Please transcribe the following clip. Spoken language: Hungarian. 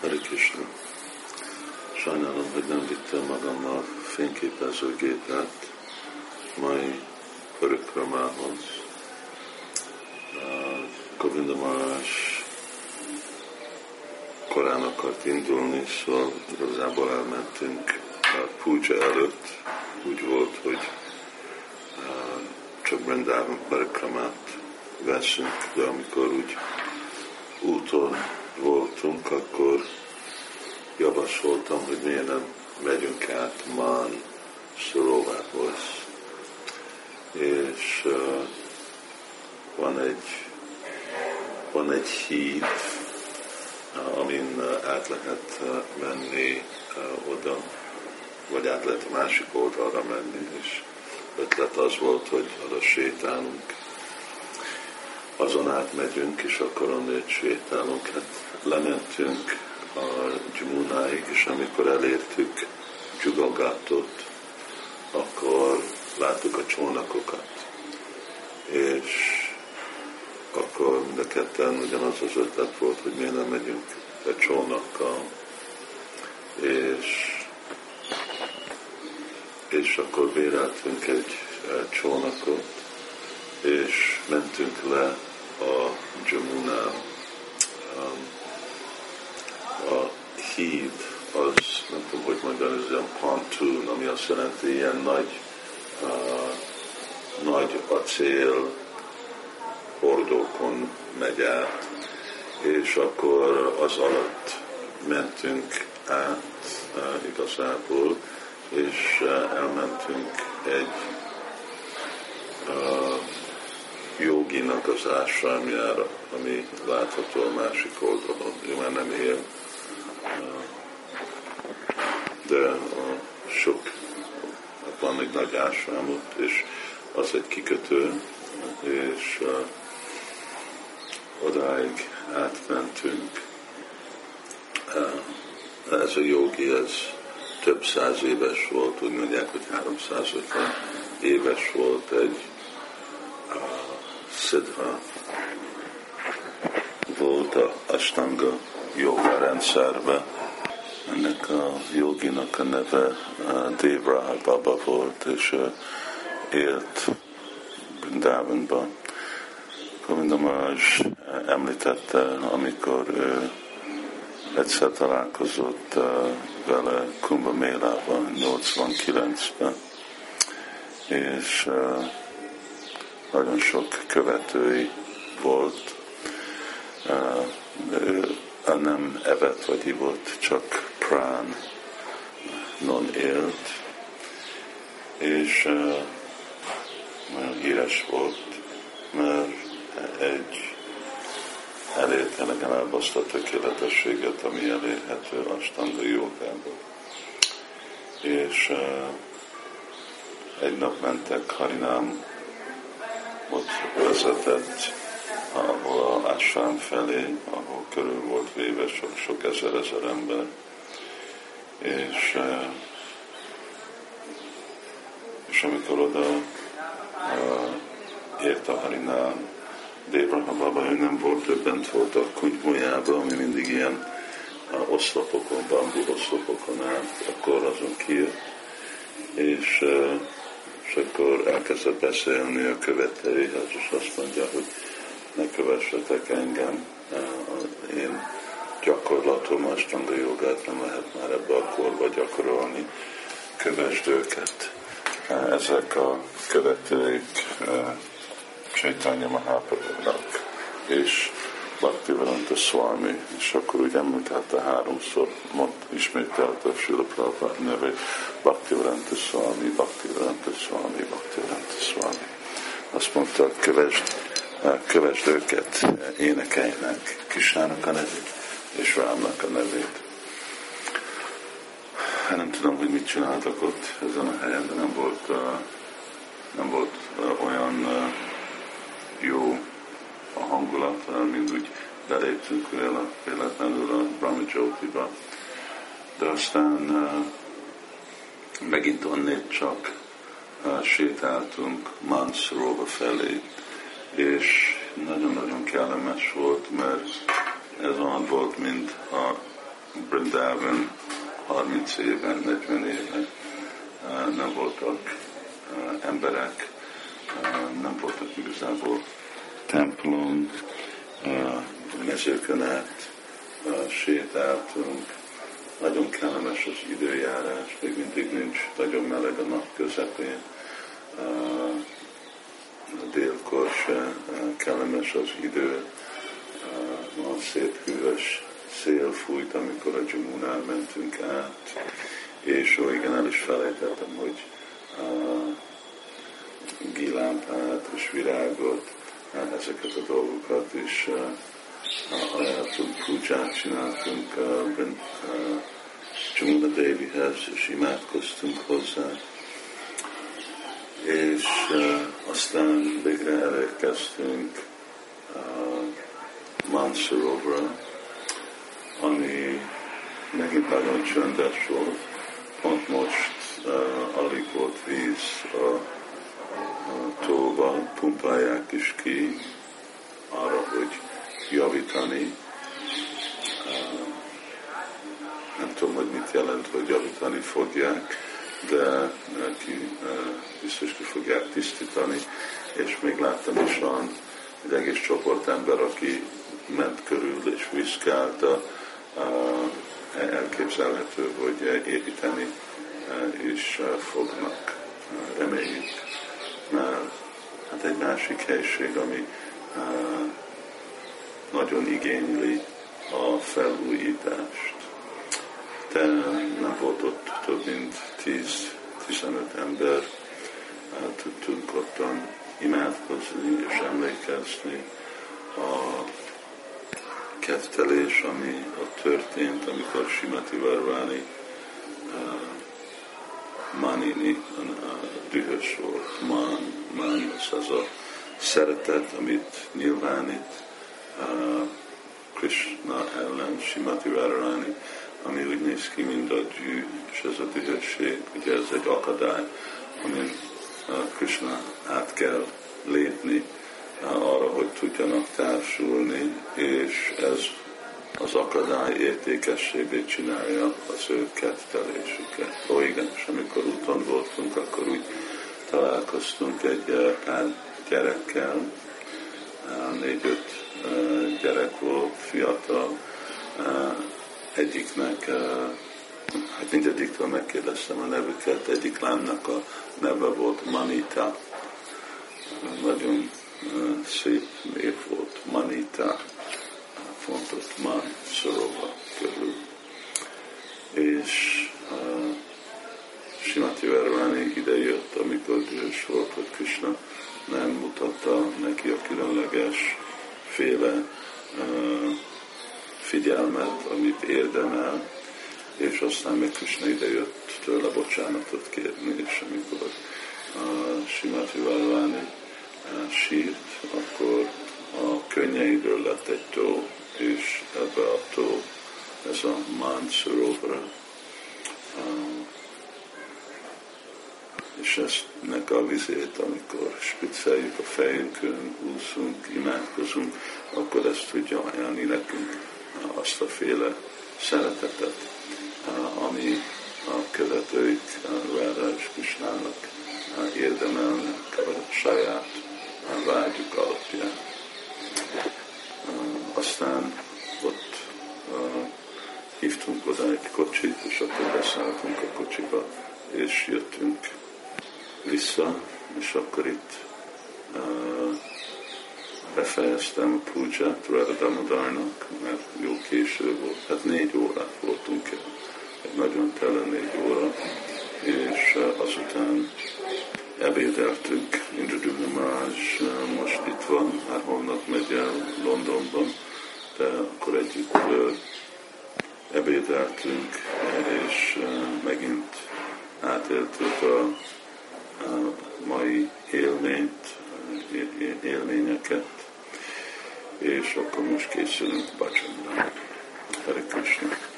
Hare Krishna. Sajnálom, hogy nem vittem magammal fényképezőgépet mai parikramához. Govinda Maharaj korán akart indulni, szóval igazából elmentünk a puja előtt. Úgy volt, hogy csak Brindában parikramát veszünk, de amikor úgy úton voltunk, akkor javasoltam, hogy miért nem megyünk át Man Szoróvához. És uh, van egy van egy híd, amin át lehet menni oda, vagy át lehet a másik oldalra menni, és ötlet az volt, hogy oda sétálunk azon átmegyünk, és akkor onnét sétálunk. Hát lementünk a Gyumunáig, és amikor elértük Gyugagátot, akkor láttuk a csónakokat. És akkor mind a ketten ugyanaz az ötlet volt, hogy miért nem megyünk a csónakkal. És, és akkor béreltünk egy csónakot, és mentünk le a Jamuna um, a híd, az nem tudom, hogy mondani, ez ilyen pontoon, ami azt jelenti, ilyen nagy, uh, nagy acél hordókon megy át, és akkor az alatt mentünk át uh, igazából, és uh, elmentünk egy uh, joginak az ásvámjára, ami látható a másik oldalon. Ő már nem él, de a sok, hát van egy nagy ásvámot, és az egy kikötő, és odáig átmentünk. Ez a jogi, ez több száz éves volt, úgy mondják, hogy 350 éves volt egy Siddha volt a Astanga joga rendszerbe. Ennek a joginak a neve Devrah Baba volt, és élt Brindavanban. Govinda Maharaj említette, amikor ő egyszer találkozott vele Kumbha Mélában 89-ben, és nagyon sok követői volt, ő nem evett vagy ivott, csak prán non élt, és nagyon híres volt, mert egy elérte legalább azt a tökéletességet, ami elérhető a stanga jogában. És egy nap mentek Harinám ott vezetett ahol a Ásván felé, ahol körül volt véve sok, sok ezer ezer ember, és, eh, és amikor oda ért a Harinám, Débraha Baba, ő nem volt, ő bent volt a kunyhójában, ami mindig ilyen oszlopokon, bambú oszlopokon állt, akkor azon kijött, és uh, és akkor elkezdett beszélni a követőihez, és azt mondja, hogy ne kövessetek engem, az én gyakorlatom, astanga jogát nem lehet már ebbe a korba gyakorolni, kövesd őket. Ezek a követőik Csaitanya Mahaprabhu-nak, és Bhaktivedanta Swami, és akkor úgy említette háromszor, mond, ismételte a Sila Prabhupada nevét, Bhaktivedanta Swami, Bhaktivedanta Swami, Bhaktivedanta Swami. Azt mondta, kövesd, kövesd őket, énekeljenek Kisnának a nevét, és Rámnak a nevét. Hát nem tudom, hogy mit csináltak ott ezen a helyen, de nem volt, nem volt olyan jó a hangulat, mint úgy beléptünk véletlenül a Brahma Jyotiba. De aztán megint onnét csak sétáltunk Mansróba felé, és nagyon-nagyon kellemes volt, mert ez olyan volt, mint a Brindavan 30 éven, 40 éven nem voltak emberek, nem voltak igazából templom, mezőkön át sétáltunk, nagyon kellemes az időjárás, még mindig nincs nagyon meleg a nap közepén, délkor se kellemes az idő, van szép hűvös szél fújt, amikor a Jamunál mentünk át, és ó, igen, el is felejtettem, hogy gilámpát és virágot, ezeket a dolgokat is uh, ajánlottunk, púcsát csináltunk uh, uh, Jamuna Devihez, és imádkoztunk hozzá. És aztán végre elérkeztünk Mansarovra, ami megint nagyon csöndes volt. Pont most uh, alig volt víz a, pumpálják is ki arra, hogy javítani. Uh, nem tudom, hogy mit jelent, hogy javítani fogják, de ki uh, biztos ki fogják tisztítani, és még láttam is van egy egész csoport ember, aki ment körül és viszkálta, elképzelhető, hogy építeni is fognak, reméljük. Mert hát egy másik helység, ami nagyon igényli a felújítást. De nem volt ott több mint 10-15 ember, tudtunk ottan imádkozni és emlékezni a kettelés, ami ott történt, amikor Simati Varvani Manini dühös volt. Man, man az az a szeretet, amit nyilvánít uh, Krishna ellen Simati Varvani, ami úgy néz ki, mint a gyű, és ez a dühösség, ugye ez egy akadály, amin uh, Krishna át kell lépni, arra, hogy tudjanak társulni, és ez az akadály értékessévé csinálja az ő kettelésüket. Ó, igen, és amikor úton voltunk, akkor úgy találkoztunk egy pár gyerekkel, négy-öt gyerek volt, fiatal, egyiknek, hát mindegyiktől megkérdeztem a nevüket, egyik lánynak a neve volt Manita, nagyon szép név volt, Manita, fontos Man Szorova körül. És uh, Simati Vervani idejött, amikor dühös volt, hogy Krishna nem mutatta neki a különleges féle uh, figyelmet, amit érdemel, és aztán meg Krishna idejött tőle bocsánatot kérni, és amikor uh, Simati Vervani sírt, akkor a könnyeiből lett egy tó, és ebbe a tó, ez a Mansurovra, és nek a vizét, amikor spicceljük a fejünkön, úszunk, imádkozunk, akkor ezt tudja ajánlani nekünk azt a féle szeretetet, ami a követőik Rára és Kisnának érdemelnek a saját vágyuk alapján. Aztán ott hívtunk oda egy kocsit, és akkor beszálltunk a kocsiba, és jöttünk vissza, és akkor itt befejeztem a púdzsát Damodarnak, mert jó késő volt, hát négy órát voltunk, egy nagyon tele négy óra, és azután ebédeltünk. Indra Maharaj most itt van, már holnap megy el Londonban, de akkor együtt ebédeltünk, és megint átéltük a, a mai élményt, élményeket, és akkor most készülünk Bacsanra. Hare Krishna.